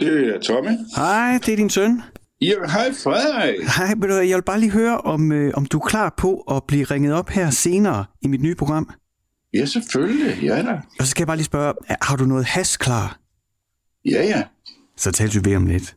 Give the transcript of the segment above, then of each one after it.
Det er Tommy. Hej, det er din søn. Ja, hej Frederik. Hej, hvad, jeg vil bare lige høre, om, øh, om du er klar på at blive ringet op her senere i mit nye program. Ja, selvfølgelig. Ja da. Og så skal jeg bare lige spørge, har du noget has klar? Ja, ja. Så tales vi ved om lidt.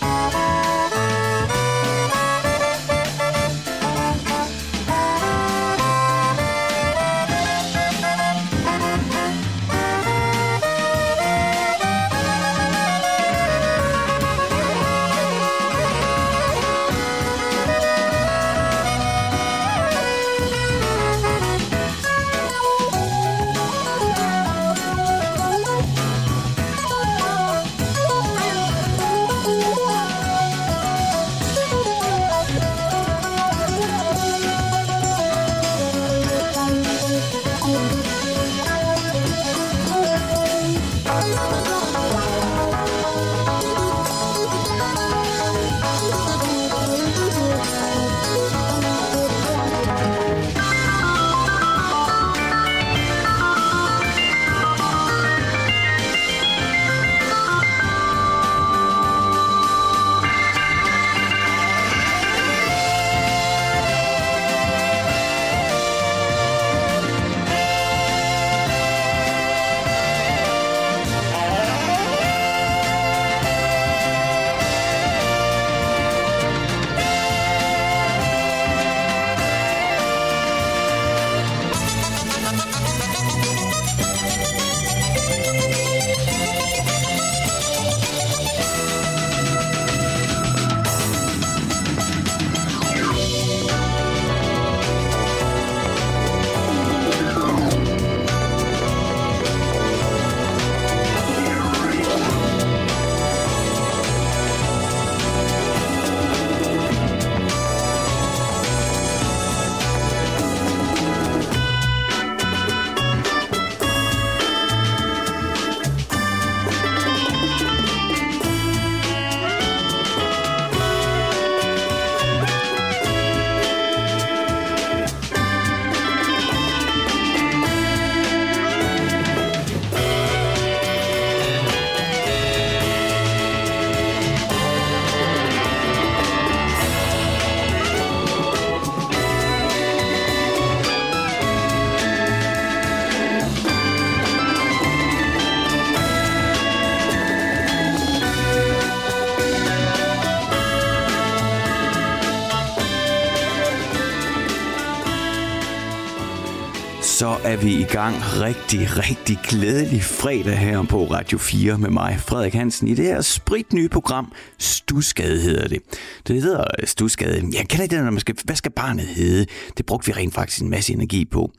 er vi i gang rigtig, rigtig glædelig fredag her på Radio 4 med mig, Frederik Hansen, i det her spritnye program, Stusgade hedder det. Det hedder øh, Stusgade. Jeg kender ikke det, når man skal, hvad skal barnet hedde? Det brugte vi rent faktisk en masse energi på.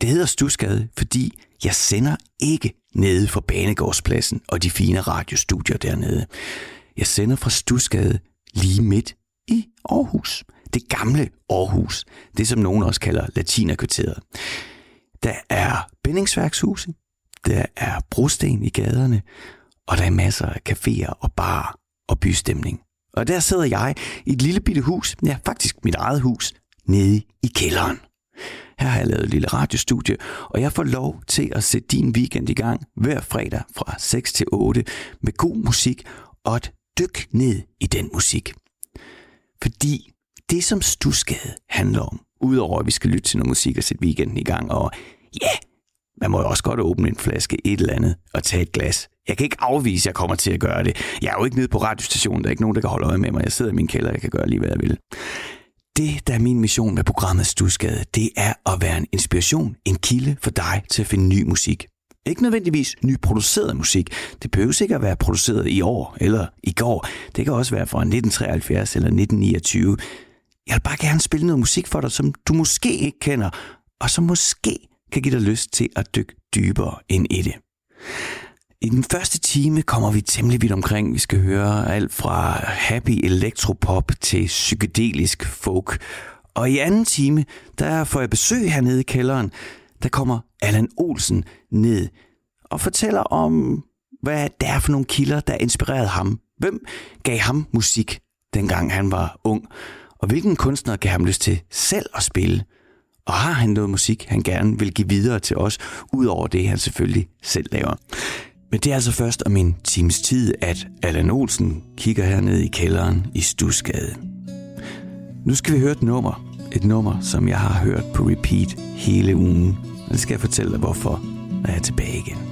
Det hedder Stusgade, fordi jeg sender ikke nede fra Banegårdspladsen og de fine radiostudier dernede. Jeg sender fra Stusgade lige midt i Aarhus. Det gamle Aarhus. Det som nogen også kalder latinerkvarteret. Der er bindingsværkshuse, der er brosten i gaderne, og der er masser af caféer og bar og bystemning. Og der sidder jeg i et lille bitte hus, ja faktisk mit eget hus, nede i kælderen. Her har jeg lavet et lille radiostudie, og jeg får lov til at sætte din weekend i gang hver fredag fra 6 til 8 med god musik og et dyk ned i den musik. Fordi det, som Stusgade handler om, udover at vi skal lytte til noget musik og sætte weekenden i gang, og ja, man må jo også godt åbne en flaske et eller andet og tage et glas. Jeg kan ikke afvise, at jeg kommer til at gøre det. Jeg er jo ikke nede på radiostationen, der er ikke nogen, der kan holde øje med mig. Jeg sidder i min kælder, jeg kan gøre lige, hvad jeg vil. det, der er min mission med programmet Stusgade, det er at være en inspiration, en kilde for dig til at finde ny musik. Ikke nødvendigvis nyproduceret musik. Det behøver ikke at være produceret i år eller i går. Det kan også være fra 1973 eller 1929. Jeg vil bare gerne spille noget musik for dig, som du måske ikke kender, og som måske kan give dig lyst til at dykke dybere ind i det. I den første time kommer vi temmelig vidt omkring. Vi skal høre alt fra happy electropop til psykedelisk folk. Og i anden time, der får jeg besøg hernede i kælderen. Der kommer Allan Olsen ned og fortæller om, hvad det er for nogle kilder, der inspirerede ham. Hvem gav ham musik, dengang han var ung? Og hvilken kunstner kan ham lyst til selv at spille? Og har han noget musik, han gerne vil give videre til os, udover det, han selvfølgelig selv laver? Men det er altså først om en times tid, at Allan Olsen kigger hernede i kælderen i Stusgade. Nu skal vi høre et nummer. Et nummer, som jeg har hørt på repeat hele ugen. Og det skal jeg fortælle dig, hvorfor, når jeg er tilbage igen.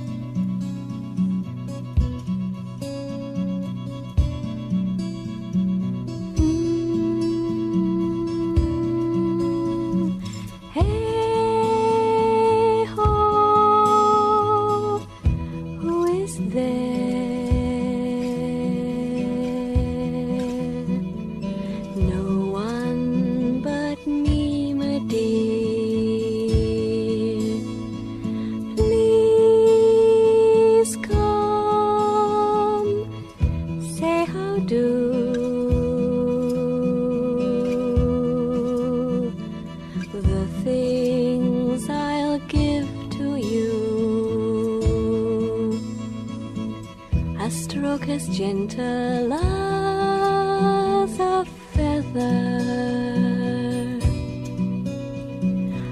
stroke as gentle as a feather.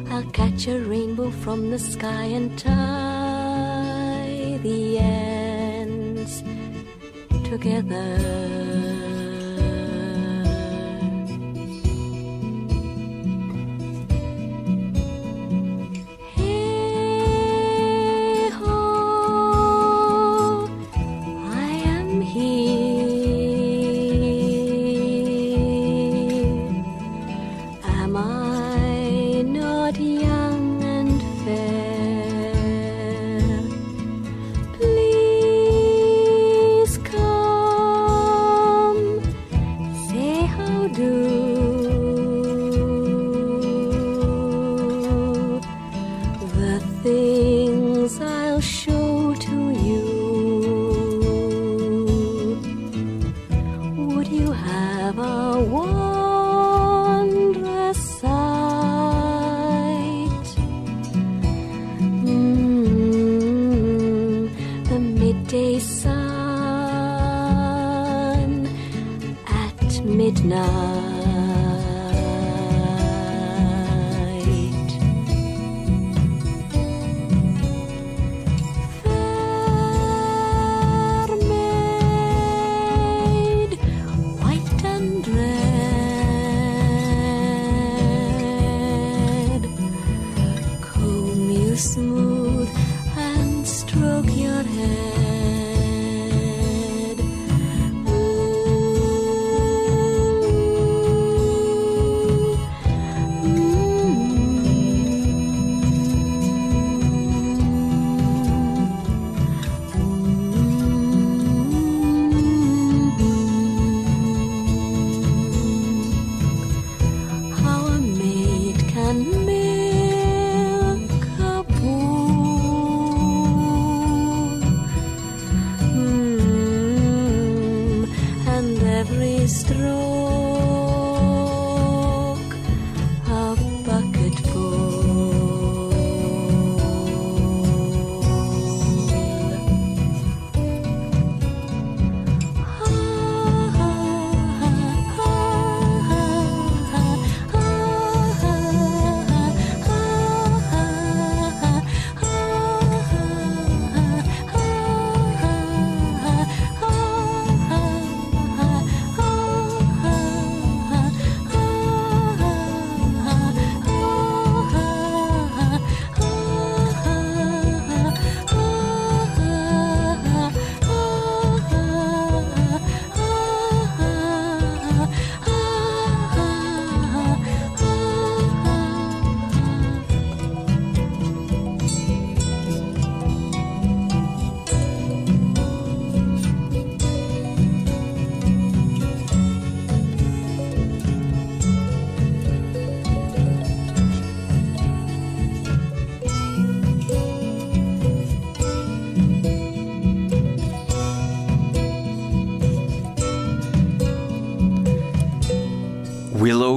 I'll catch a rainbow from the sky and tie the ends together. smooth.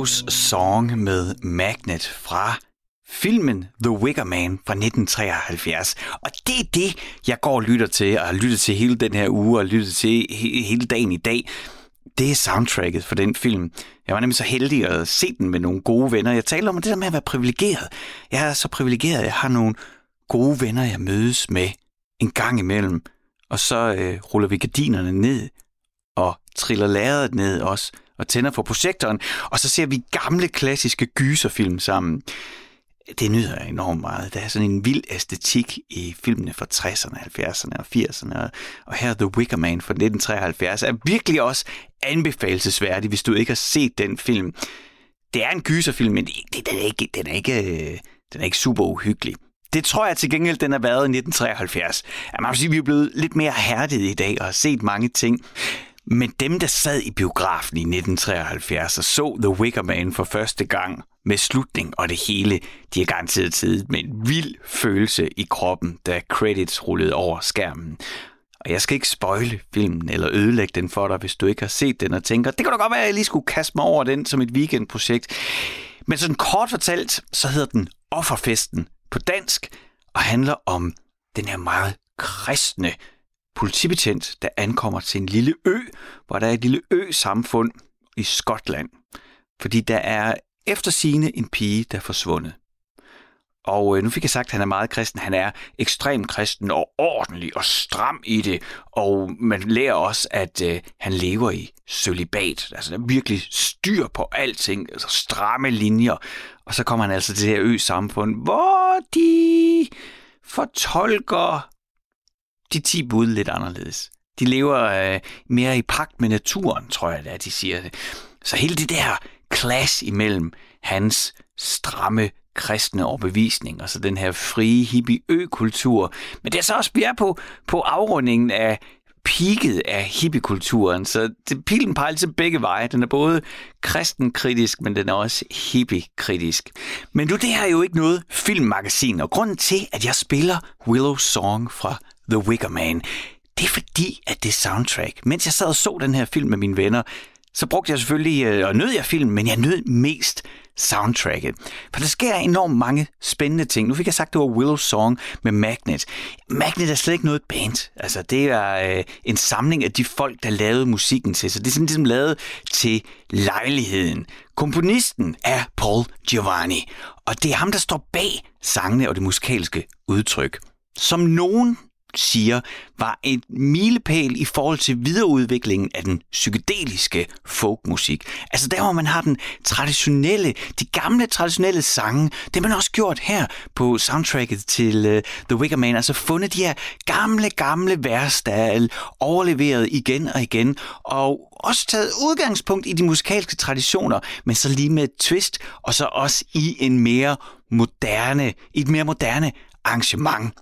Rose Song med Magnet fra filmen The Wicker Man fra 1973. Og det er det, jeg går og lytter til, og har lyttet til hele den her uge, og lyttet til hele dagen i dag. Det er soundtracket for den film. Jeg var nemlig så heldig at se den med nogle gode venner. Jeg taler om det der med at være privilegeret. Jeg er så privilegeret, jeg har nogle gode venner, jeg mødes med en gang imellem. Og så øh, ruller vi gardinerne ned og triller lærredet ned også og tænder for projektoren, og så ser vi gamle klassiske gyserfilm sammen. Det nyder jeg enormt meget. Der er sådan en vild æstetik i filmene fra 60'erne, 70'erne og 80'erne, og her The Wicker Man fra 1973 er virkelig også anbefalesværdig, hvis du ikke har set den film. Det er en gyserfilm, men det, den er ikke, den er ikke, øh, den er ikke super uhyggelig. Det tror jeg til gengæld, den har været i 1973. Man må sige, at vi er blevet lidt mere hærdet i dag og har set mange ting. Men dem, der sad i biografen i 1973 og så The Wicker Man for første gang med slutning og det hele, de har garanteret tid med en vild følelse i kroppen, da credits rullede over skærmen. Og jeg skal ikke spoile filmen eller ødelægge den for dig, hvis du ikke har set den og tænker, det kan da godt være, at jeg lige skulle kaste mig over den som et weekendprojekt. Men sådan kort fortalt, så hedder den Offerfesten på dansk og handler om den her meget kristne politibetjent, der ankommer til en lille ø, hvor der er et lille ø-samfund i Skotland. Fordi der er efter sine en pige, der er forsvundet. Og øh, nu fik jeg sagt, at han er meget kristen. Han er ekstrem kristen og ordentlig og stram i det. Og man lærer også, at øh, han lever i sølibat. Altså der er virkelig styr på alting. Altså stramme linjer. Og så kommer han altså til det her ø-samfund, hvor de fortolker de 10 bud lidt anderledes. De lever øh, mere i pagt med naturen, tror jeg, at de siger det. Så hele det der clash imellem hans stramme kristne overbevisning, og så den her frie hippie-ø-kultur. Men det er så også, vi er på, på afrundingen af peaket af hippiekulturen, så det, pilen peger til begge veje. Den er både kristenkritisk, men den er også hippiekritisk. Men du, det her er jo ikke noget filmmagasin, og grunden til, at jeg spiller Willow Song fra The Wicker Man, det er fordi, at det soundtrack, mens jeg sad og så den her film med mine venner, så brugte jeg selvfølgelig, øh, og nød jeg filmen, men jeg nød mest soundtracket. For der sker enormt mange spændende ting. Nu fik jeg sagt, at det var Willow Song med Magnet. Magnet er slet ikke noget band. Altså, det er øh, en samling af de folk, der lavede musikken til. Så det er sådan ligesom lavet til lejligheden. Komponisten er Paul Giovanni, og det er ham, der står bag sangene og det musikalske udtryk. Som nogen siger, var et milepæl i forhold til videreudviklingen af den psykedeliske folkmusik. Altså der, hvor man har den traditionelle, de gamle traditionelle sange, det har man også gjort her på soundtracket til uh, The Wicker Man. Altså fundet de her gamle, gamle vers, der er overleveret igen og igen, og også taget udgangspunkt i de musikalske traditioner, men så lige med et twist, og så også i en mere moderne, i et mere moderne arrangement.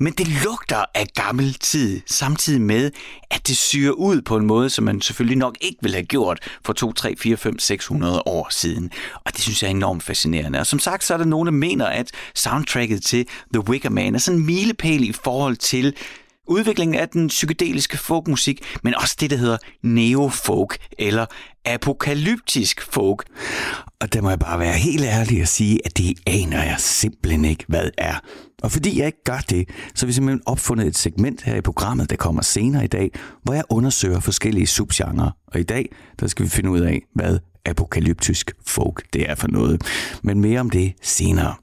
Men det lugter af gammel tid, samtidig med, at det syrer ud på en måde, som man selvfølgelig nok ikke ville have gjort for 2, 3, 4, 5, 600 år siden. Og det synes jeg er enormt fascinerende. Og som sagt, så er der nogen, der mener, at soundtracket til The Wicker Man er sådan en milepæl i forhold til udviklingen af den psykedeliske folkmusik, men også det, der hedder neofolk eller apokalyptisk folk. Og der må jeg bare være helt ærlig og sige, at det aner jeg simpelthen ikke, hvad er. Og fordi jeg ikke gør det, så har vi simpelthen opfundet et segment her i programmet, der kommer senere i dag, hvor jeg undersøger forskellige subgenre. Og i dag, der skal vi finde ud af, hvad apokalyptisk folk det er for noget. Men mere om det senere.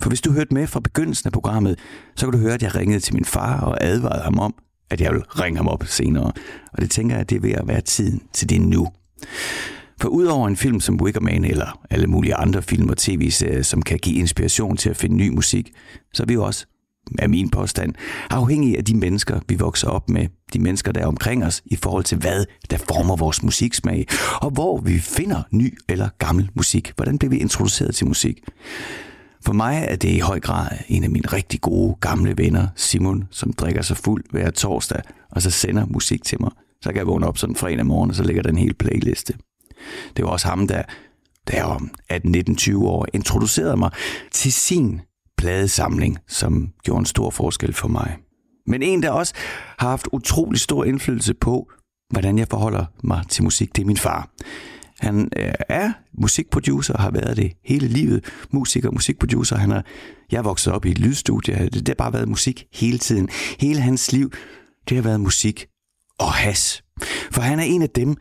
For hvis du hørte med fra begyndelsen af programmet, så kan du høre, at jeg ringede til min far og advarede ham om, at jeg vil ringe ham op senere. Og det tænker jeg, at det er ved at være tiden til det nu. For udover en film som Wicker Man eller alle mulige andre film og tv-serier, som kan give inspiration til at finde ny musik, så er vi jo også, af min påstand, afhængige af de mennesker, vi vokser op med, de mennesker, der er omkring os, i forhold til hvad, der former vores musiksmag, og hvor vi finder ny eller gammel musik. Hvordan bliver vi introduceret til musik? For mig er det i høj grad en af mine rigtig gode gamle venner, Simon, som drikker sig fuld hver torsdag, og så sender musik til mig. Så kan jeg vågne op sådan fredag morgen, og så ligger der en hel playliste. Det var også ham, der, der om 18-19-20 år introducerede mig til sin pladesamling, som gjorde en stor forskel for mig. Men en, der også har haft utrolig stor indflydelse på, hvordan jeg forholder mig til musik, det er min far. Han øh, er musikproducer og har været det hele livet. Musiker og musikproducer. Han er, jeg er vokset op i et lydstudie. Det, det har bare været musik hele tiden. Hele hans liv, det har været musik og has. For han er en af dem,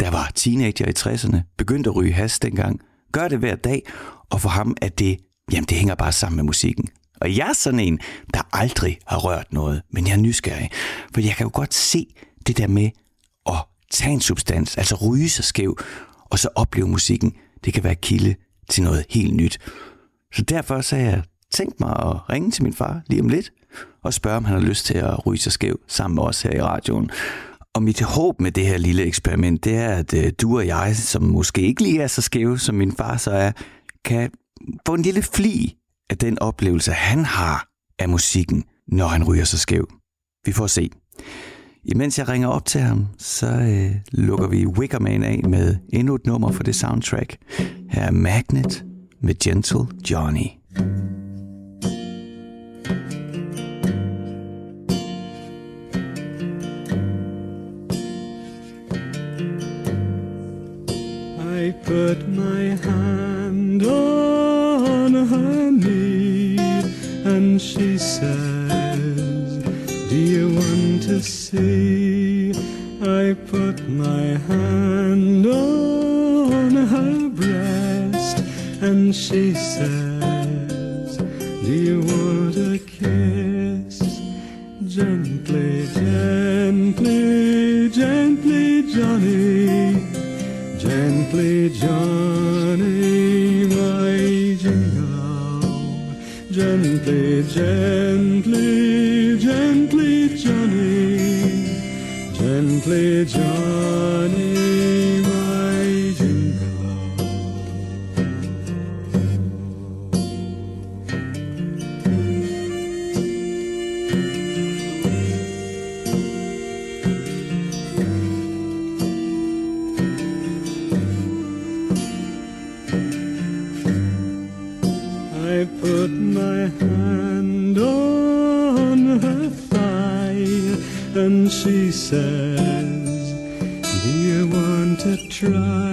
der var teenager i 60'erne, begyndte at ryge has dengang, gør det hver dag, og for ham er det, jamen det hænger bare sammen med musikken. Og jeg er sådan en, der aldrig har rørt noget, men jeg er nysgerrig. For jeg kan jo godt se det der med at tage en substans, altså ryge sig skæv, og så opleve musikken. Det kan være kilde til noget helt nyt. Så derfor så har jeg tænkt mig at ringe til min far lige om lidt, og spørge, om han har lyst til at ryge sig skæv sammen med os her i radioen. Og mit håb med det her lille eksperiment, det er, at øh, du og jeg, som måske ikke lige er så skæve, som min far så er, kan få en lille fli af den oplevelse, han har af musikken, når han ryger sig skæv. Vi får se. Imens jeg ringer op til ham, så øh, lukker vi Wickerman af med endnu et nummer for det soundtrack. Her er Magnet med Gentle Johnny. I put my hand on her knee and she says, Do you want to see? I put my hand on her breast and she says, Do you want a kiss? Gently, gently, gently, Johnny. Gently, Johnny, my jingle. Gently, gently, gently, Johnny. Gently, Johnny, she says, Do you want to try?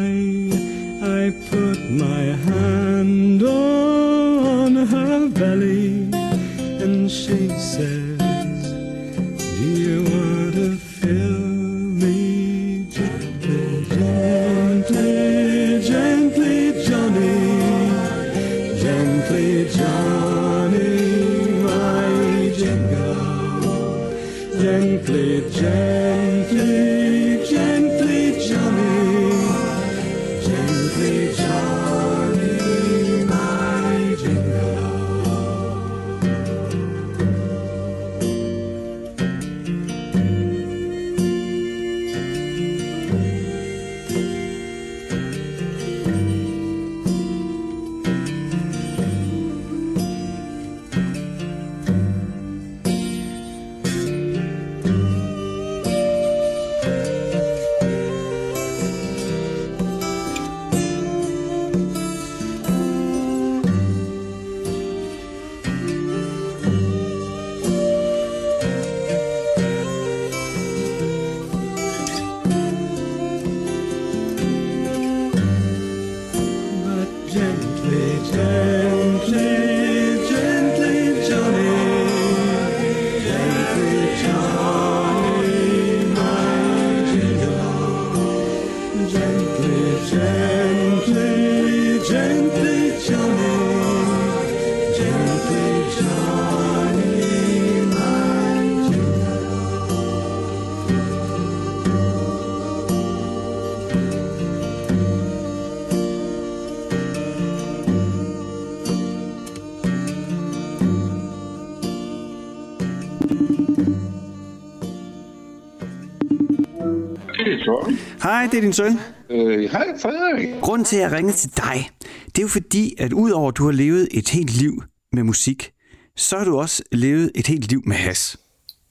Hej, det er din søn. Øh, hej, Frederik. Grunden til, at jeg ringede til dig, det er jo fordi, at udover at du har levet et helt liv med musik, så har du også levet et helt liv med has.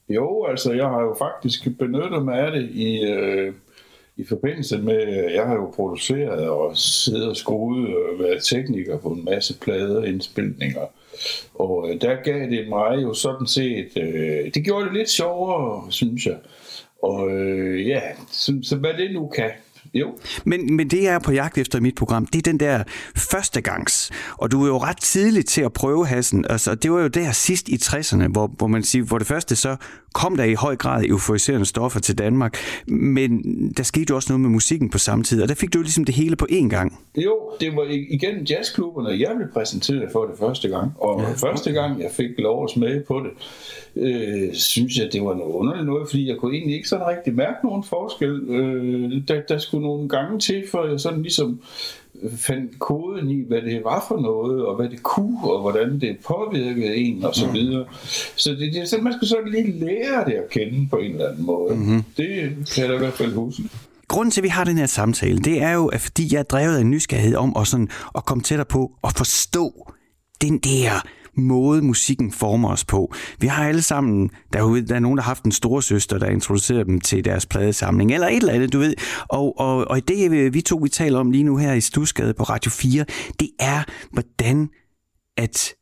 Jo, altså, jeg har jo faktisk benyttet mig af det i, øh, i forbindelse med, jeg har jo produceret og siddet og skruet og været tekniker på en masse plader indspilninger. Og øh, der gav det mig jo sådan set, øh, det gjorde det lidt sjovere, synes jeg. Og øh, ja, så, så hvad det nu kan, jo, Men, men det, jeg er på jagt efter i mit program, det er den der førstegangs. Og du er jo ret tidligt til at prøve hassen. Altså, det var jo der sidst i 60'erne, hvor, hvor man siger, hvor det første så kom der i høj grad euforiserende stoffer til Danmark. Men der skete jo også noget med musikken på samme tid, og der fik du jo ligesom det hele på én gang. Jo, det var igen jazzklubberne, jeg blev præsenteret for det første gang. Og ja. første gang, jeg fik lov at smage på det, øh, synes jeg, det var noget underligt noget, fordi jeg kunne egentlig ikke sådan rigtig mærke nogen forskel. Øh, der, der skulle nogle gange til, for jeg sådan ligesom fandt koden i, hvad det var for noget, og hvad det kunne, og hvordan det påvirkede en, og så videre. Så det, det er sådan, man skal sådan lige lære det at kende på en eller anden måde. Mm-hmm. Det kan jeg da i hvert fald huske. Grunden til, at vi har den her samtale, det er jo, at fordi jeg er drevet af nysgerrighed om at, sådan, at komme tættere på og forstå den der måde, musikken former os på. Vi har alle sammen, der er, jo, der er nogen, der har haft en store søster, der introducerer dem til deres pladesamling, eller et eller andet, du ved. Og, og, og det, vi- vi to, vi taler om lige nu her i Stusgade på Radio 4, det er, hvordan at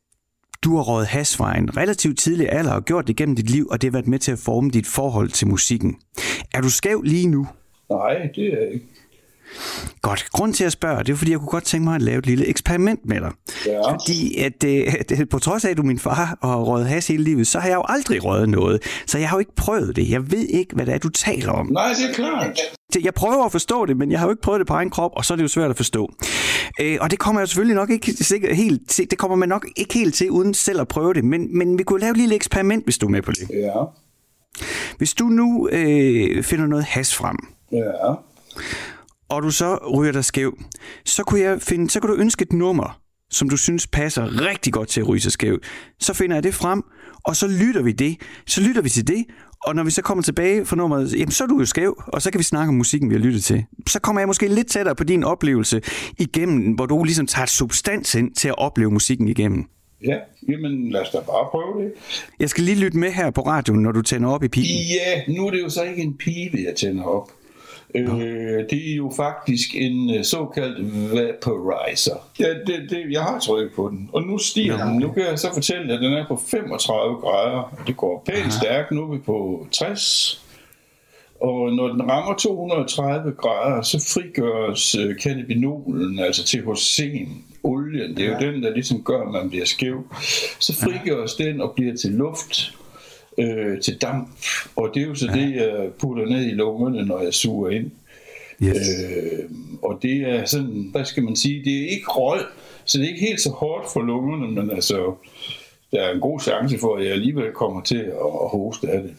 du har rådet hasvejen relativt tidlig alder og gjort det gennem dit liv, og det har været med til at forme dit forhold til musikken. Er du skæv lige nu? Nej, det er jeg ikke. Godt. Grund til at spørge, det er fordi, jeg kunne godt tænke mig at lave et lille eksperiment med dig. Ja. Fordi at, øh, at øh, på trods af, at du er min far og har røget has hele livet, så har jeg jo aldrig røget noget. Så jeg har jo ikke prøvet det. Jeg ved ikke, hvad det er, du taler om. Nej, det er klart. Jeg prøver at forstå det, men jeg har jo ikke prøvet det på egen krop, og så er det jo svært at forstå. Øh, og det kommer jeg selvfølgelig nok ikke sikkert helt til. Det kommer man nok ikke helt til, uden selv at prøve det. Men, men vi kunne lave et lille eksperiment, hvis du er med på det. Ja, Hvis du nu øh, finder noget has frem, ja. Og du så ryger dig skæv, så kunne, jeg finde, så kan du ønske et nummer, som du synes passer rigtig godt til at ryge sig skæv. Så finder jeg det frem, og så lytter vi det. Så lytter vi til det, og når vi så kommer tilbage fra nummeret, jamen så er du jo skæv, og så kan vi snakke om musikken, vi har lyttet til. Så kommer jeg måske lidt tættere på din oplevelse igennem, hvor du ligesom tager substans ind til at opleve musikken igennem. Ja, jamen lad os da bare prøve det. Jeg skal lige lytte med her på radioen, når du tænder op i pipen. Ja, nu er det jo så ikke en pibe, jeg tænder op. Øh, det er jo faktisk en øh, såkaldt vaporizer. Ja, det, det, jeg har trykket på den, og nu stiger den. Nu kan jeg så fortælle, at den er på 35 grader. Det går pænt stærkt. Nu er vi på 60. Og når den rammer 230 grader, så frigøres øh, cannabinolen, altså THC'en, olien. Det er jo den, der ligesom gør, at man bliver skæv. Så frigøres den og bliver til luft, øh, til damp. Og det er jo så ja. det, jeg putter ned i lungerne, når jeg suger ind. Yes. Øh, og det er sådan, hvad skal man sige, det er ikke røg, så det er ikke helt så hårdt for lungerne, men altså, der er en god chance for, at jeg alligevel kommer til at, hoste af det.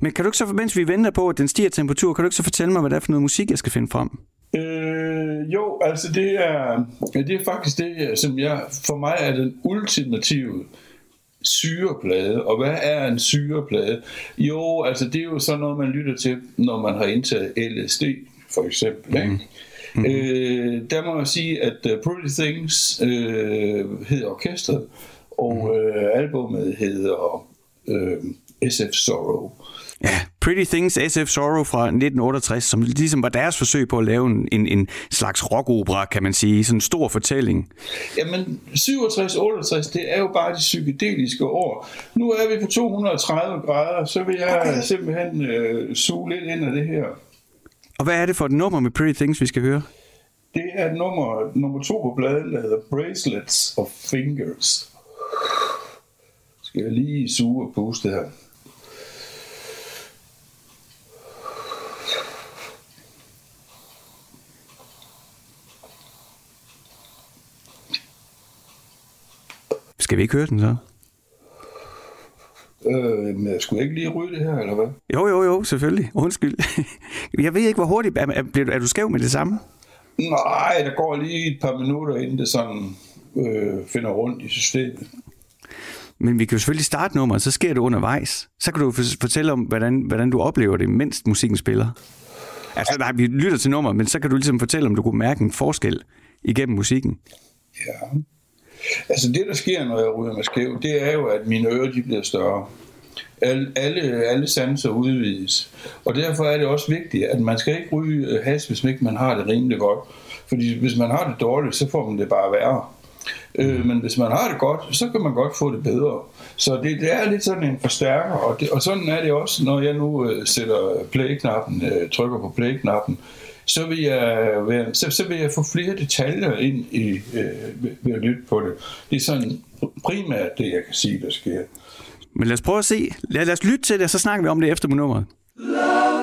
Men kan du ikke så, mens vi venter på, at den stiger temperatur, kan du ikke så fortælle mig, hvad det er for noget musik, jeg skal finde frem? Øh, jo, altså det er, det er faktisk det, som jeg, for mig er den ultimative syreplade. Og hvad er en syreplade? Jo, altså det er jo sådan noget, man lytter til, når man har indtaget LSD, for eksempel. Ikke? Mm. Øh, der må jeg sige, at uh, Pretty Things øh, hedder orkestret, og øh, albumet hedder øh, SF Sorrow. Ja, Pretty Things SF Sorrow fra 1968, som ligesom var deres forsøg på at lave en, en, en slags rockopera, kan man sige. Sådan en stor fortælling. Jamen, 67-68, det er jo bare de psykedeliske år. Nu er vi på 230 grader, så vil jeg okay. simpelthen øh, suge lidt ind af det her. Og hvad er det for et nummer med Pretty Things, vi skal høre? Det er nummer, nummer to på bladen, der hedder Bracelets of Fingers. Skal jeg lige suge og puste her. Skal vi ikke høre den så? Øh, men jeg skulle ikke lige ryge det her, eller hvad? Jo, jo, jo, selvfølgelig. Undskyld. Jeg ved ikke, hvor hurtigt... Er, er, er du skæv med det samme? Nej, der går lige et par minutter, inden det sådan øh, finder rundt i systemet. Men vi kan jo selvfølgelig starte nummeret, så sker det undervejs. Så kan du for- fortælle om, hvordan, hvordan du oplever det, mens musikken spiller. Altså, nej, vi lytter til nummeret, men så kan du ligesom fortælle, om du kunne mærke en forskel igennem musikken. Ja. Altså det, der sker, når jeg ryger mig skæv, det er jo, at mine ører de bliver større. Alle, alle, alle sanser udvides. Og derfor er det også vigtigt, at man skal ikke ryge øh, has, hvis ikke man har det rimelig godt. Fordi hvis man har det dårligt, så får man det bare værre. Øh, men hvis man har det godt, så kan man godt få det bedre. Så det, det er lidt sådan en forstærker, og, det, og sådan er det også, når jeg nu øh, sætter play-knappen, øh, trykker på play-knappen, så vil jeg, være, så, så vil jeg få flere detaljer ind i, øh, ved, at lytte på det. Det er sådan primært det, jeg kan sige, der sker. Men lad os prøve at se. Lad, lad os lytte til det, og så snakker vi om det efter nummeret. Fly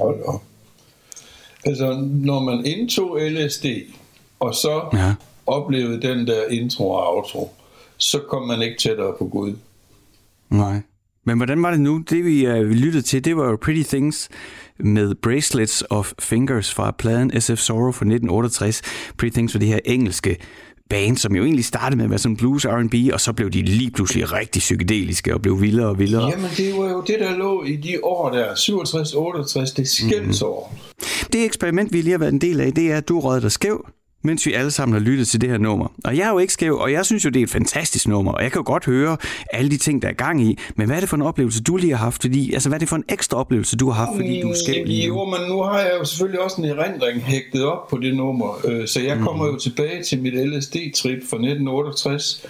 Hold op. Altså, når man indtog LSD, og så ja. oplevede den der intro og outro, så kom man ikke tættere på Gud. Nej. Men hvordan var det nu? Det vi, uh, vi lyttede til, det var jo Pretty Things med Bracelets of Fingers fra pladen SF Sorrow fra 1968. Pretty Things var det her engelske band, som jo egentlig startede med at være sådan blues R&B, og så blev de lige pludselig rigtig psykedeliske og blev vildere og vildere. Jamen, det var jo det, der lå i de år der, 67-68, det skældsår. Det eksperiment, vi lige har været en del af, det er, at du rød dig skæv, mens vi alle sammen har lyttet til det her nummer. Og jeg er jo ikke skæv, og jeg synes jo, det er et fantastisk nummer, og jeg kan jo godt høre alle de ting, der er gang i. Men hvad er det for en oplevelse, du lige har haft? Fordi, altså, hvad er det for en ekstra oplevelse, du har haft, fordi du er skæv lige nu? Jo, men nu har jeg jo selvfølgelig også en erindring hægtet op på det nummer, øh, så jeg kommer jo tilbage til mit LSD-trip fra 1968,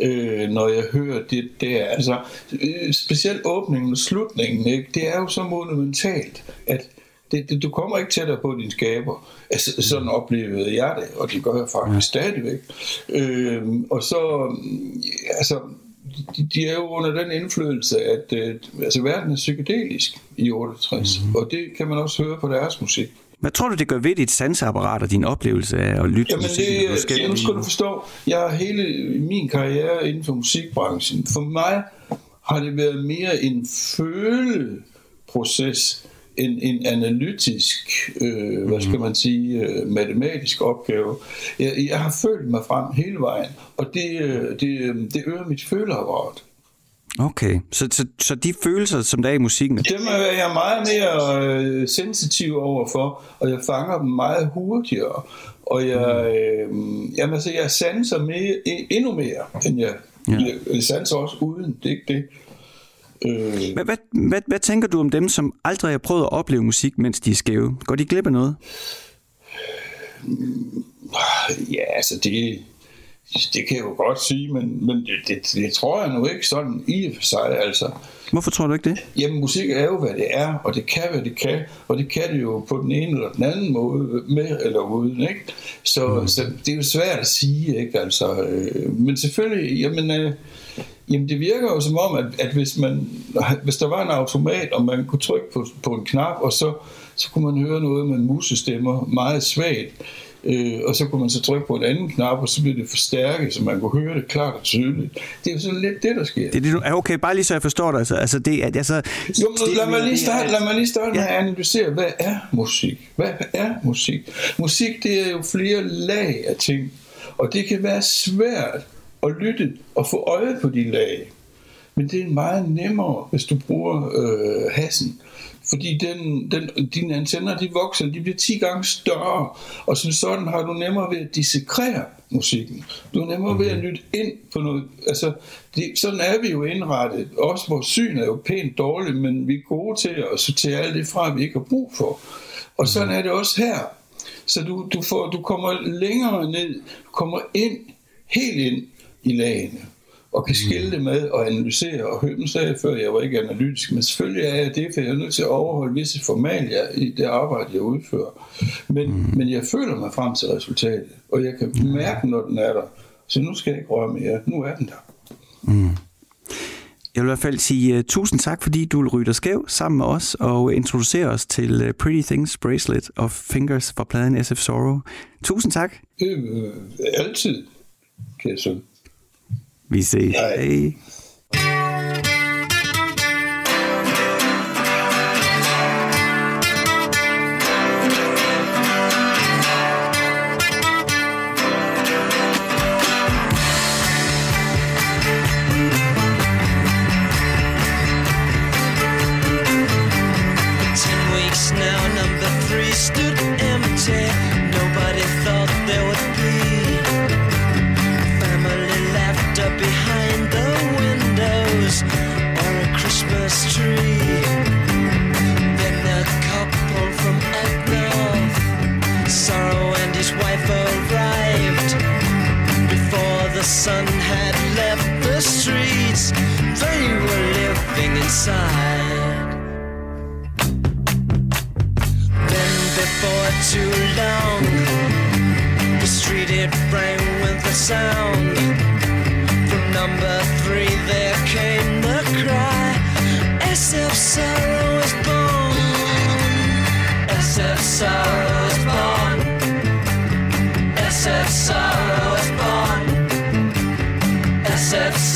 øh, når jeg hører det der. Altså, øh, specielt åbningen og slutningen, ikke? det er jo så monumentalt, at det, det, du kommer ikke tættere på din skaber. Altså, sådan oplevede jeg det, og det gør jeg faktisk ja. stadigvæk. Øh, og så, mm, altså, de, de er jo under den indflydelse, at øh, altså, verden er psykedelisk i 68, mm. og det kan man også høre på deres musik. Hvad tror du, det gør ved dit sanseapparat og din oplevelse af at lytte til Jamen musik? det, når du skal det, nu skal du forstå, jeg har hele min karriere inden for musikbranchen. For mig har det været mere en føleproces end en analytisk, øh, hvad skal man sige, øh, matematisk opgave. Jeg, jeg har følt mig frem hele vejen, og det, øh, det, øh, det øger mit føleapparat. Okay, så, så, så de følelser, som der er i musikken, Dem er jeg meget mere øh, sensitiv overfor, og jeg fanger dem meget hurtigere. Og jeg, øh, jamen, altså, jeg sanser mere, e- endnu mere, end jeg, ja. jeg sanser også uden. Det er ikke det. Øh, hvad, hvad, hvad, hvad tænker du om dem, som aldrig har prøvet at opleve musik, mens de er skæve? Går de glip af noget? ja, altså det, det kan jeg jo godt sige, men, men det, det, det tror jeg nu ikke sådan i og for sig. Altså, Hvorfor tror du ikke det? Jamen, musik er jo, hvad det er, og det kan, hvad det kan, og det kan det jo på den ene eller den anden måde, med eller uden, ikke? Så, mm. så det er jo svært at sige, ikke? Altså, øh, men selvfølgelig, jamen, øh, jamen, det virker jo som om, at, at hvis, man, hvis der var en automat, og man kunne trykke på, på en knap, og så, så kunne man høre noget med musestemmer meget svagt, Øh, og så kunne man så trykke på en anden knap, og så blev det forstærket, så man kunne høre det klart og tydeligt. Det er jo sådan lidt det, der sker. Det er det, okay, bare lige så jeg forstår dig. Altså, altså det, er- altså, Jo, men lad mig lige det starte, lad mig lige starte med Ja. at analysere, hvad er musik? Hvad er musik? Musik, det er jo flere lag af ting, og det kan være svært at lytte og få øje på de lag. Men det er meget nemmere, hvis du bruger øh, hassen. Fordi den, den, dine antenner, de vokser, de bliver 10 gange større, og som sådan har du nemmere ved at dissekrere musikken. Du er nemmere ved at lytte ind på noget. Altså, det, sådan er vi jo indrettet. Også vores syn er jo pænt dårligt, men vi er gode til at sortere alt det fra, vi ikke har brug for. Og sådan er det også her. Så du, du, får, du kommer længere ned, du kommer ind, helt ind i lagene, og kan skille det med og analysere. Og Høben sagde før, jeg var ikke analytisk, men selvfølgelig er jeg det, for jeg er nødt til at overholde visse formalier i det arbejde, jeg udfører. Men, mm. men jeg føler mig frem til resultatet, og jeg kan mærke, når den er der. Så nu skal jeg ikke røre mere. Nu er den der. Jeg vil i hvert fald sige uh, tusind tak, fordi du rytter skæv sammen med os og introducerer os til uh, Pretty Things Bracelet og Fingers fra pladen SF Sorrow. Tusind tak. Øh, altid, kan jeg så. Vi ses. Hej. Sun had left the streets. They were living inside. Then before too long, the street it rang with the sound. From number three there came the cry, SF Sorrow is born. SF Sorrow is born. SF Sorrow. SF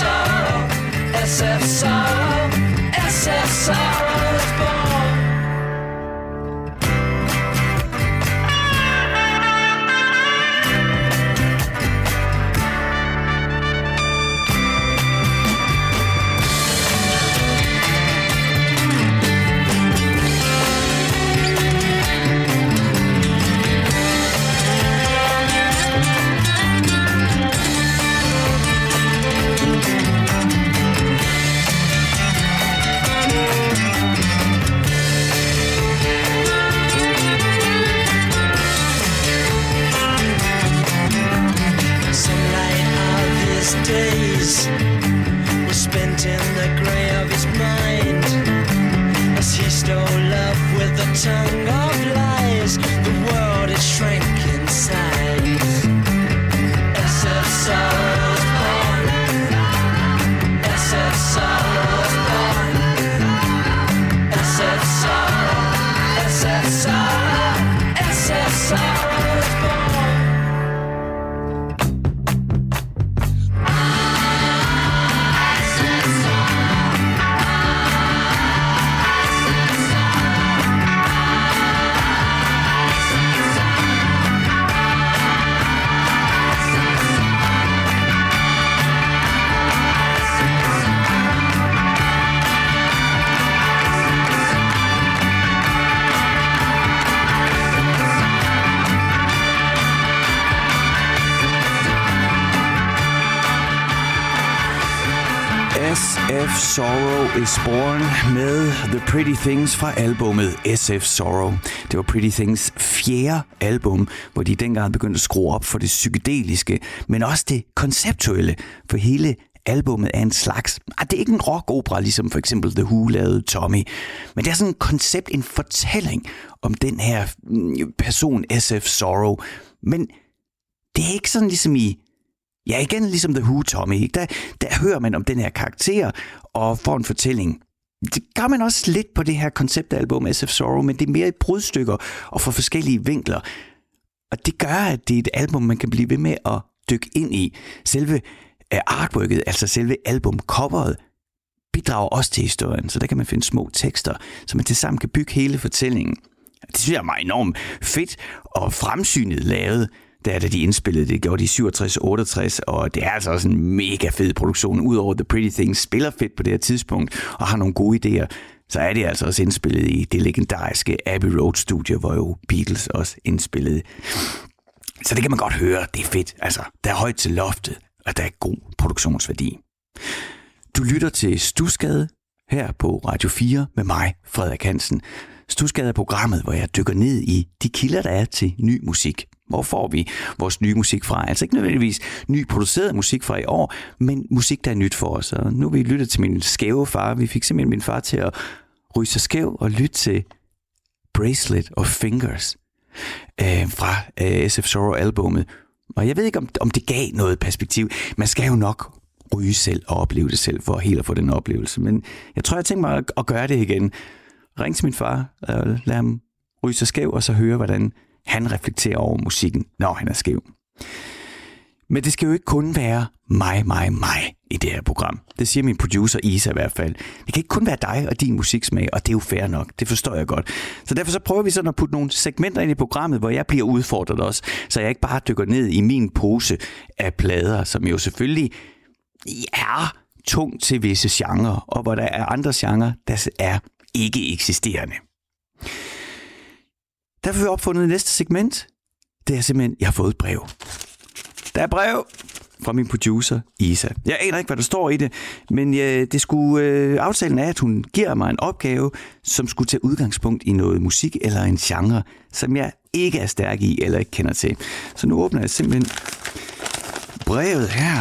SF Sorrow is Born med The Pretty Things fra albumet SF Sorrow. Det var Pretty Things fjerde album, hvor de dengang begyndte at skrue op for det psykedeliske, men også det konceptuelle, for hele albummet er en slags... Ah, det er ikke en rockopera, ligesom for eksempel The Who lavede Tommy, men det er sådan et koncept, en fortælling om den her mm, person, SF Sorrow. Men det er ikke sådan ligesom i Ja, igen ligesom The Who, Tommy. Ikke? Der, der hører man om den her karakter og får en fortælling. Det gør man også lidt på det her konceptalbum SF Sorrow, men det er mere i brudstykker og fra forskellige vinkler. Og det gør, at det er et album, man kan blive ved med at dykke ind i. Selve øh, artworket, altså selve albumcoveret, bidrager også til historien, så der kan man finde små tekster, så man tilsammen kan bygge hele fortællingen. Det synes jeg er meget enormt fedt og fremsynet lavet der da de indspillede det, gjorde de 67-68, og det er altså også en mega fed produktion. Udover The Pretty Things spiller fedt på det her tidspunkt, og har nogle gode idéer, så er det altså også indspillet i det legendariske Abbey Road Studio, hvor jo Beatles også indspillede. Så det kan man godt høre, det er fedt. Altså, der er højt til loftet, og der er god produktionsværdi. Du lytter til Stusgade her på Radio 4 med mig, Frederik Hansen. Stusgade er programmet, hvor jeg dykker ned i de kilder, der er til ny musik. Hvor får vi vores nye musik fra? Altså ikke nødvendigvis ny produceret musik fra i år, men musik, der er nyt for os. Og nu har vi lyttet til min skæve far. Vi fik simpelthen min far til at ryge sig skæv og lytte til Bracelet og Fingers øh, fra øh, SF Sorrow-albummet. Og jeg ved ikke, om, om det gav noget perspektiv. Man skal jo nok ryge selv og opleve det selv, for helt at få den oplevelse. Men jeg tror, jeg tænker mig at, at gøre det igen. Ring til min far, og lad ham ryge sig skæv, og så høre, hvordan han reflekterer over musikken, når han er skæv. Men det skal jo ikke kun være mig, mig, mig i det her program. Det siger min producer Isa i hvert fald. Det kan ikke kun være dig og din musiksmag, og det er jo fair nok. Det forstår jeg godt. Så derfor så prøver vi sådan at putte nogle segmenter ind i programmet, hvor jeg bliver udfordret også, så jeg ikke bare dykker ned i min pose af plader, som jo selvfølgelig er tung til visse genrer, og hvor der er andre genrer, der er ikke eksisterende. Derfor har vi opfundet næste segment. Det er simpelthen, jeg har fået et brev. Der er brev fra min producer, Isa. Jeg aner ikke, hvad der står i det, men ja, det skulle, øh, aftalen er, at hun giver mig en opgave, som skulle tage udgangspunkt i noget musik eller en genre, som jeg ikke er stærk i eller ikke kender til. Så nu åbner jeg simpelthen brevet her,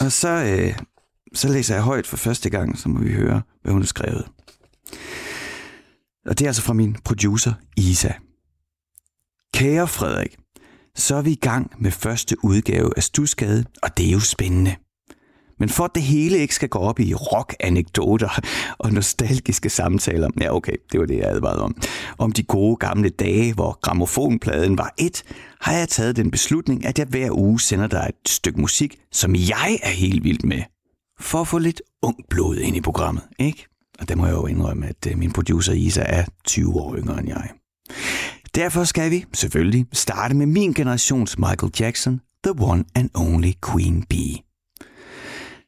og så, øh, så læser jeg højt for første gang, så må vi høre, hvad hun har skrevet. Og det er altså fra min producer, Isa. Kære Frederik, så er vi i gang med første udgave af Stusgade, og det er jo spændende. Men for at det hele ikke skal gå op i rock-anekdoter og nostalgiske samtaler, ja okay, det var det, jeg advarede om, om de gode gamle dage, hvor gramofonpladen var et, har jeg taget den beslutning, at jeg hver uge sender dig et stykke musik, som jeg er helt vild med, for at få lidt ung blod ind i programmet, ikke? Og det må jeg jo indrømme, at øh, min producer Isa er 20 år yngre end jeg. Derfor skal vi selvfølgelig starte med min generations Michael Jackson, The One and Only Queen Bee.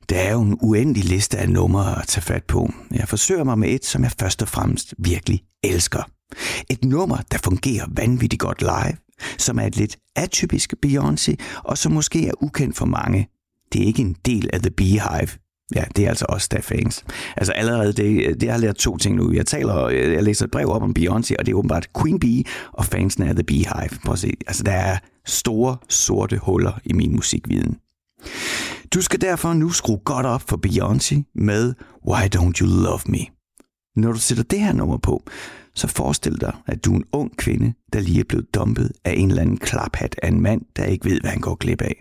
Der er jo en uendelig liste af numre at tage fat på. Jeg forsøger mig med et, som jeg først og fremmest virkelig elsker. Et nummer, der fungerer vanvittigt godt live, som er et lidt atypisk Beyoncé, og som måske er ukendt for mange. Det er ikke en del af The Beehive, Ja, det er altså også der er fans. Altså allerede, det, det har lært to ting nu. Jeg taler, øh, jeg læser et brev op om Beyoncé, og det er åbenbart Queen Bee og fansene af The Beehive. Prøv at se. Altså, der er store, sorte huller i min musikviden. Du skal derfor nu skrue godt op for Beyoncé med Why Don't You Love Me. Når du sætter det her nummer på, så forestil dig, at du er en ung kvinde, der lige er blevet dumpet af en eller anden klaphat af en mand, der ikke ved, hvad han går glip af.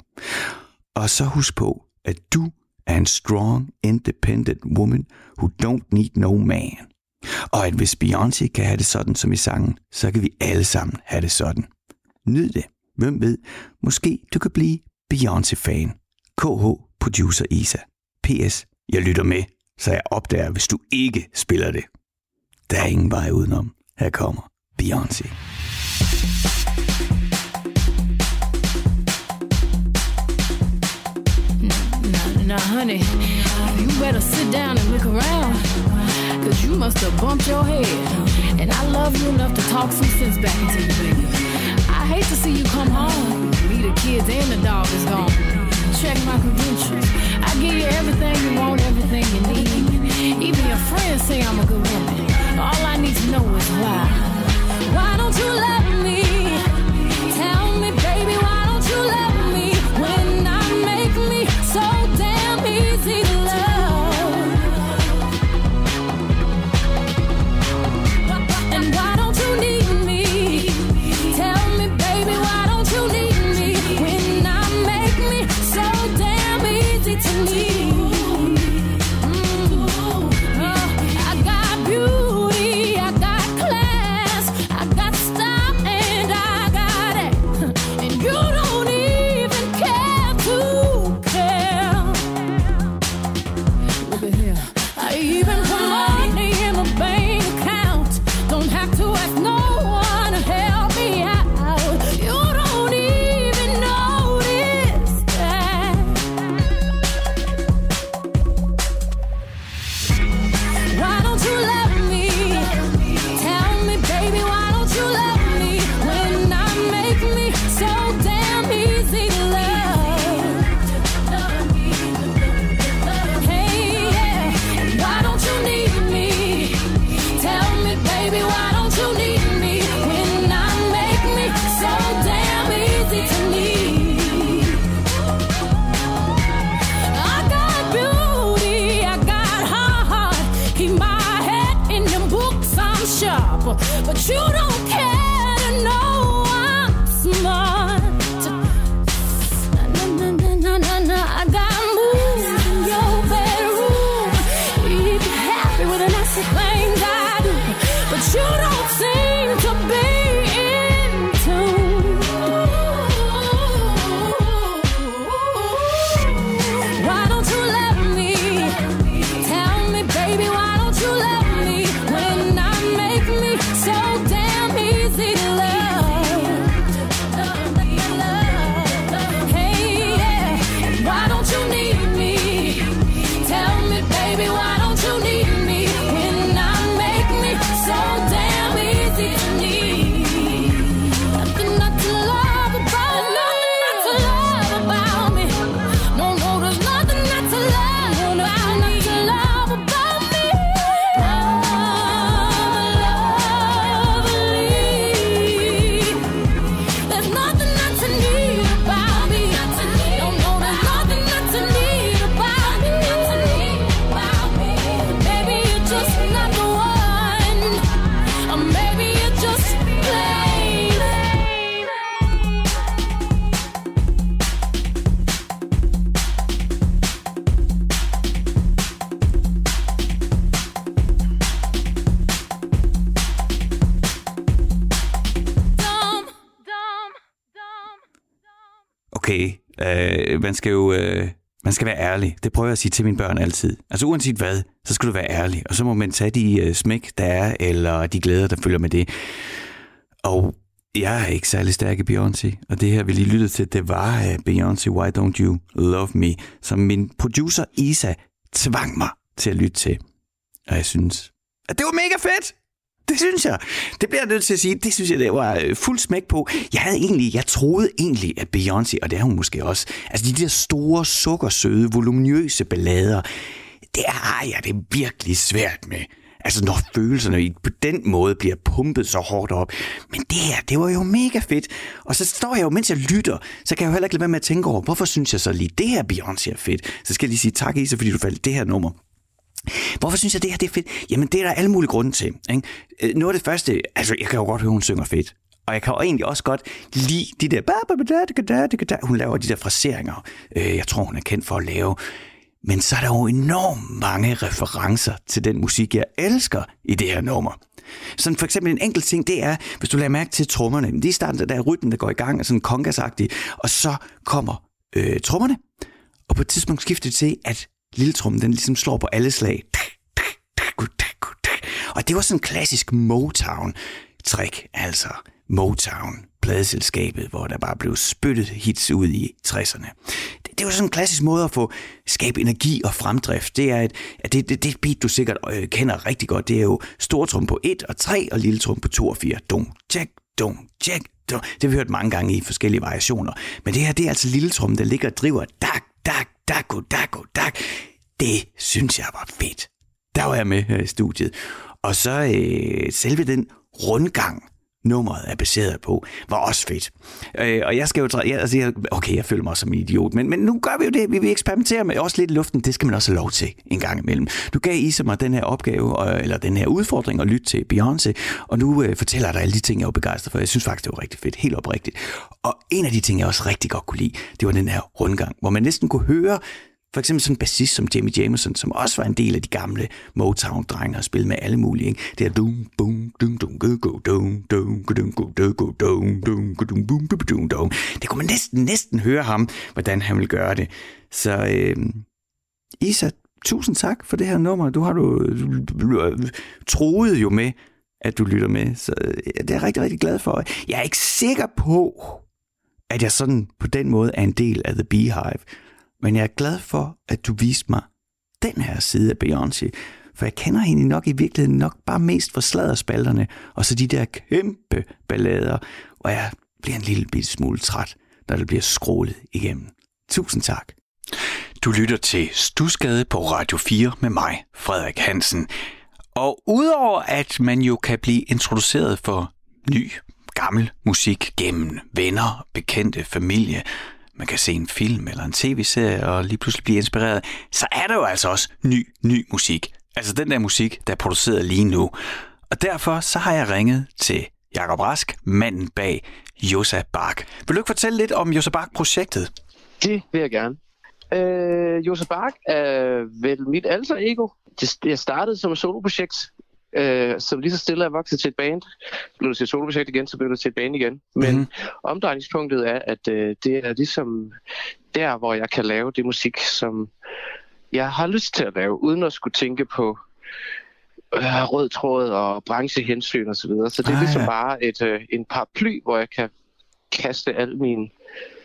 Og så husk på, at du and strong, independent woman who don't need no man. Og at hvis Beyoncé kan have det sådan som i sangen, så kan vi alle sammen have det sådan. Nyd det. Hvem ved, måske du kan blive Beyoncé-fan. KH Producer Isa. PS. Jeg lytter med, så jeg opdager, hvis du ikke spiller det. Der er ingen vej udenom. Her kommer Beyoncé. Now, honey, you better sit down and look around. Cause you must have bumped your head. And I love you enough to talk some sense back into you, baby. I hate to see you come home. Me, the kids, and the dog is gone. Check my credentials. I give you everything you want, everything you need. Even your friends say I'm a good woman. All I need to know is why. Why don't you love man skal jo øh, man skal være ærlig. Det prøver jeg at sige til mine børn altid. Altså uanset hvad, så skal du være ærlig. Og så må man tage de øh, smæk, der er, eller de glæder, der følger med det. Og jeg er ikke særlig stærk i Beyoncé, og det her, vi lige lyttede til, det var uh, Beyoncé, Why Don't You Love Me, som min producer Isa tvang mig til at lytte til. Og jeg synes, at det var mega fedt! Det synes jeg. Det bliver jeg nødt til at sige. Det synes jeg, det var øh, fuld smæk på. Jeg havde egentlig, jeg troede egentlig, at Beyoncé, og det er hun måske også, altså de der store, sukkersøde, voluminøse ballader, det har jeg det virkelig svært med. Altså når følelserne i- på den måde bliver pumpet så hårdt op. Men det her, det var jo mega fedt. Og så står jeg jo, mens jeg lytter, så kan jeg jo heller ikke lade være med at tænke over, hvorfor synes jeg så lige, det her Beyoncé er fedt. Så skal jeg lige sige tak, Isa, fordi du faldt det her nummer. Hvorfor synes jeg, det her det er fedt? Jamen, det er der alle mulige grunde til. Ikke? Øh, noget af det første, altså, jeg kan jo godt høre, hun synger fedt. Og jeg kan jo egentlig også godt lide de der... ba, ba, ba, da, da, da. Hun laver de der fraseringer. Øh, jeg tror, hun er kendt for at lave. Men så er der jo enormt mange referencer til den musik, jeg elsker i det her nummer. Sådan for eksempel en enkelt ting, det er, hvis du lader mærke til trommerne. lige er i starten, der der er rytmen, der går i gang, er sådan kongasagtig, og så kommer øh, trommerne, og på et tidspunkt skifter det til, at lille trummen, den ligesom slår på alle slag. Og det var sådan en klassisk Motown-trick, altså Motown, pladeselskabet, hvor der bare blev spyttet hits ud i 60'erne. Det, det var sådan en klassisk måde at få skabe energi og fremdrift. Det er et, at det, det, det beat, du sikkert øh, kender rigtig godt, det er jo stortrum på 1 og 3 og lille trum på 2 og 4. Dum, check, dum, check, dum. Det har vi hørt mange gange i forskellige variationer. Men det her, det er altså lille trum, der ligger og driver dak, dak, dak, dak, dak. Det synes jeg var fedt. der var jeg med her i studiet. Og så øh, selve den rundgang, nummeret er baseret på, var også fedt. Øh, og jeg skal jo... Træ, jeg, altså, jeg, okay, jeg føler mig som en idiot, men, men nu gør vi jo det. Vi vil eksperimentere med også lidt luften. Det skal man også have lov til en gang imellem. Du gav Isa mig den her opgave, og, eller den her udfordring at lytte til Beyoncé, og nu øh, fortæller jeg dig alle de ting, jeg er begejstret for. Jeg synes faktisk, det var rigtig fedt. Helt oprigtigt. Og en af de ting, jeg også rigtig godt kunne lide, det var den her rundgang, hvor man næsten kunne høre for eksempel sådan en bassist som Jimmy Jameson, som også var en del af de gamle Motown-drenge og spillede med alle mulige. Ikke? Det er dum, bum, dum, dum, go, go, dum, dum, go, dum, go, dum, go, dum, dum, go, dum, bum, dum, dum. Det kunne man næsten, næsten høre ham, hvordan han ville gøre det. Så øh, Isa, tusind tak for det her nummer. Du har du, du, du troet jo med, at du lytter med, så øh, det er jeg rigtig, rigtig glad for. Jeg er ikke sikker på, at jeg sådan på den måde er en del af The Beehive, men jeg er glad for, at du viste mig den her side af Beyoncé, for jeg kender hende nok i virkeligheden nok bare mest for sladderspalterne, og så de der kæmpe ballader, og jeg bliver en lille bitte smule træt, når det bliver skrålet igennem. Tusind tak. Du lytter til Stusgade på Radio 4 med mig, Frederik Hansen. Og udover at man jo kan blive introduceret for ny, gammel musik gennem venner, bekendte, familie, man kan se en film eller en tv-serie og lige pludselig blive inspireret, så er der jo altså også ny, ny musik. Altså den der musik, der er produceret lige nu. Og derfor så har jeg ringet til Jakob Rask, manden bag Josa Bark. Vil du ikke fortælle lidt om Josa Bark-projektet? Det vil jeg gerne. Øh, Josa Bark er vel mit alter ego. Det, jeg startede som et soloprojekt, øh, som lige så stille er vokset til et band. Blev det til et soloprojekt igen, så blev det til et band igen. Men mm-hmm. omdrejningspunktet er, at øh, det er ligesom der, hvor jeg kan lave det musik, som jeg har lyst til at lave, uden at skulle tænke på øh, rød tråd og branchehensyn osv. Så, videre. så det er Ah, ligesom ja. bare et, øh, en paraply, hvor jeg kan kaste alle mine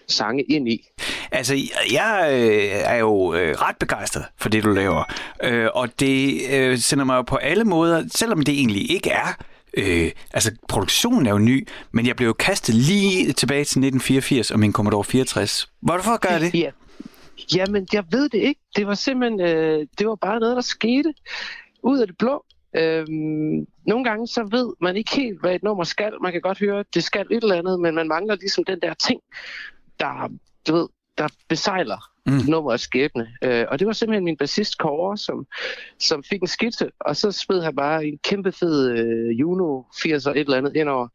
sange ind i. Altså, jeg øh, er jo øh, ret begejstret for det, du laver. Øh, og det øh, sender mig jo på alle måder, selvom det egentlig ikke er... Øh, altså, produktionen er jo ny, men jeg blev jo kastet lige tilbage til 1984 og min Commodore 64. Hvorfor gør jeg det? Ja. Jamen, jeg ved det ikke. Det var simpelthen, øh, det var bare noget, der skete ud af det blå. Øhm, nogle gange så ved man ikke helt, hvad et nummer skal. Man kan godt høre, at det skal et eller andet, men man mangler ligesom den der ting, der, du ved, der besejler Mm. mm. nummerets skæbne. Øh, og det var simpelthen min bassist Kåre, som, som fik en skitse, og så spød han bare en kæmpe fed øh, Juno 80 og et eller andet indover.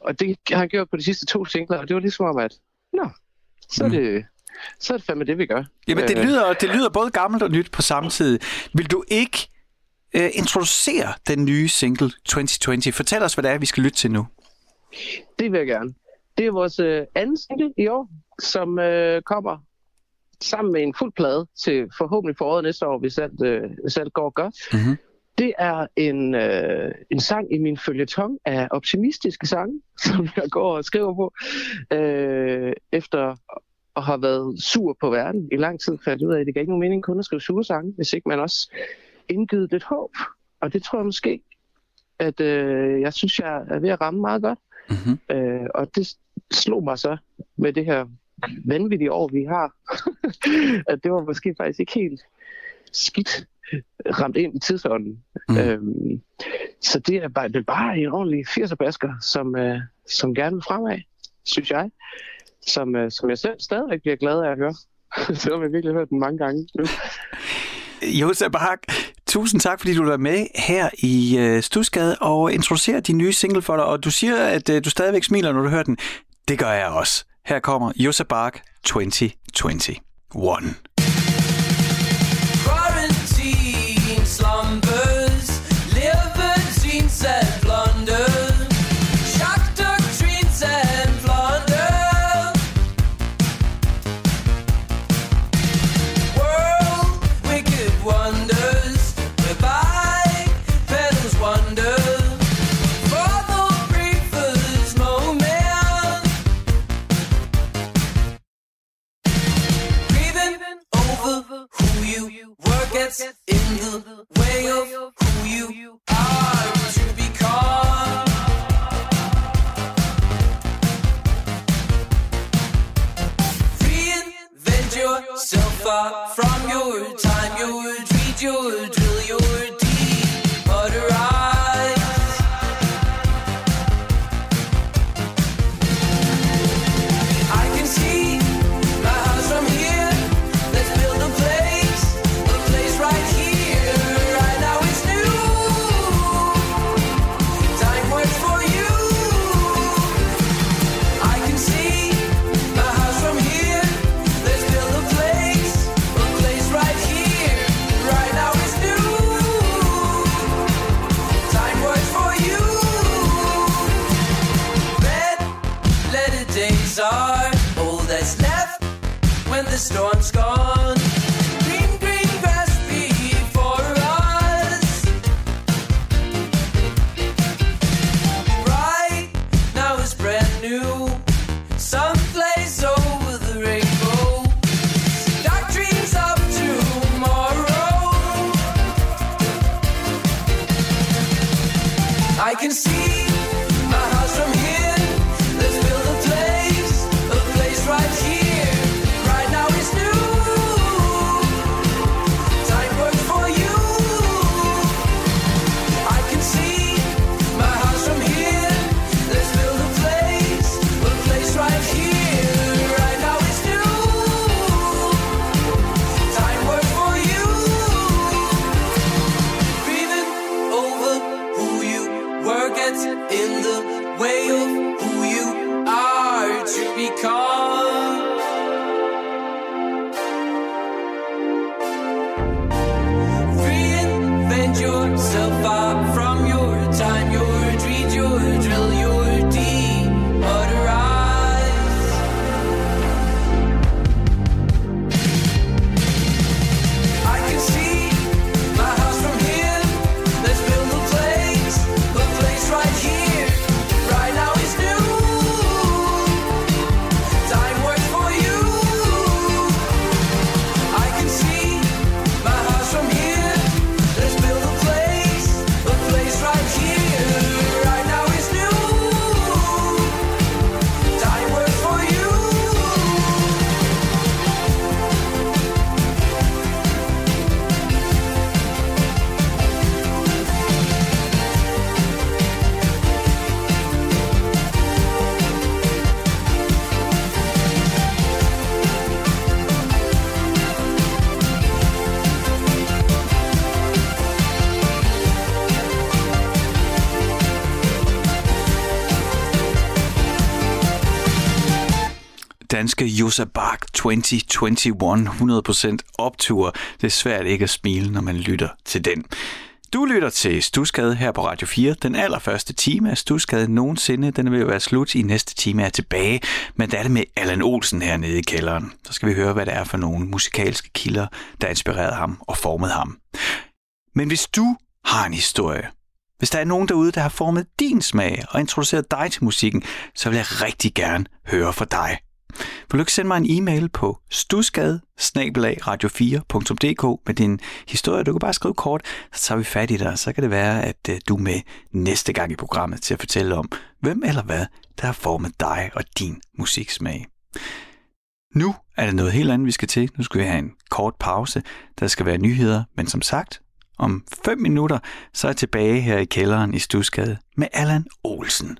Og det har han gjort på de sidste to singler, og det var ligesom om, at nå, så er Mm. det, så er det fandme det, vi gør. Jamen, det Øh, lyder, det lyder både gammelt og nyt på samme tid. Vil du ikke øh, introducere den nye single 2020? Fortæl os, hvad det er, vi skal lytte til nu. Det vil jeg gerne. Det er vores øh, anden single i år, som øh, kommer sammen med en fuld plade til forhåbentlig foråret næste år, hvis alt, øh, hvis alt går godt. Mhm. Det er en, øh, en sang i min følgetong af optimistiske sange, som jeg går og skriver på, øh, efter at have været sur på verden i lang tid, fandt jeg ud af, at det gav ikke nogen mening kun at skrive sure sange, hvis ikke man også indgivet lidt håb. Og det tror jeg måske, at øh, jeg synes, jeg er ved at ramme meget godt. Mm-hmm. Øh, og det slog mig så med det her vanvittige år, vi har, at det var måske faktisk ikke helt skidt ramt ind i tidsånden. Mm. Øhm, så det er bare, det er bare en ordentlig 80'er basker, som, øh, som gerne vil fremad, synes jeg. Som, øh, som jeg selv stadigvæk bliver glad af at høre. Selvom jeg virkelig har hørt den mange gange nu. Josef Bak, tusind tak, fordi du var med her i øh, Stusgade og introducerer din nye single for dig. Og du siger, at øh, du stadigvæk smiler, når du hører den. Det gør jeg også. Her kommer Josef Bak 2021. You. Were gets in the way of who you are. To become. Reinvent yourself far from your time, your dream, your drill, danske Josa Bark 2021 100% optur. Det er svært ikke at smile, når man lytter til den. Du lytter til Stusgade her på Radio 4. Den allerførste time af Stusgade nogensinde. Den vil jo være slut. I næste time er tilbage. Men der er det med Allan Olsen hernede i kælderen. Så skal vi høre, hvad det er for nogle musikalske kilder, der inspirerede ham og formede ham. Men hvis du har en historie, hvis der er nogen derude, der har formet din smag og introduceret dig til musikken, så vil jeg rigtig gerne høre fra dig. Vil du ikke sende mig en e-mail på stusgade radio4.dk med din historie. Du kan bare skrive kort, så tager vi fat i dig, så kan det være, at øh, du er med næste gang i programmet til at fortælle om, hvem eller hvad, der har formet dig og din musiksmag. Nu er det noget helt andet, vi skal til. Nu skal vi have en kort pause. Der skal være nyheder, men som sagt, om 5 minutter, så er jeg tilbage her i kælderen i Stusgade med Allan Olsen.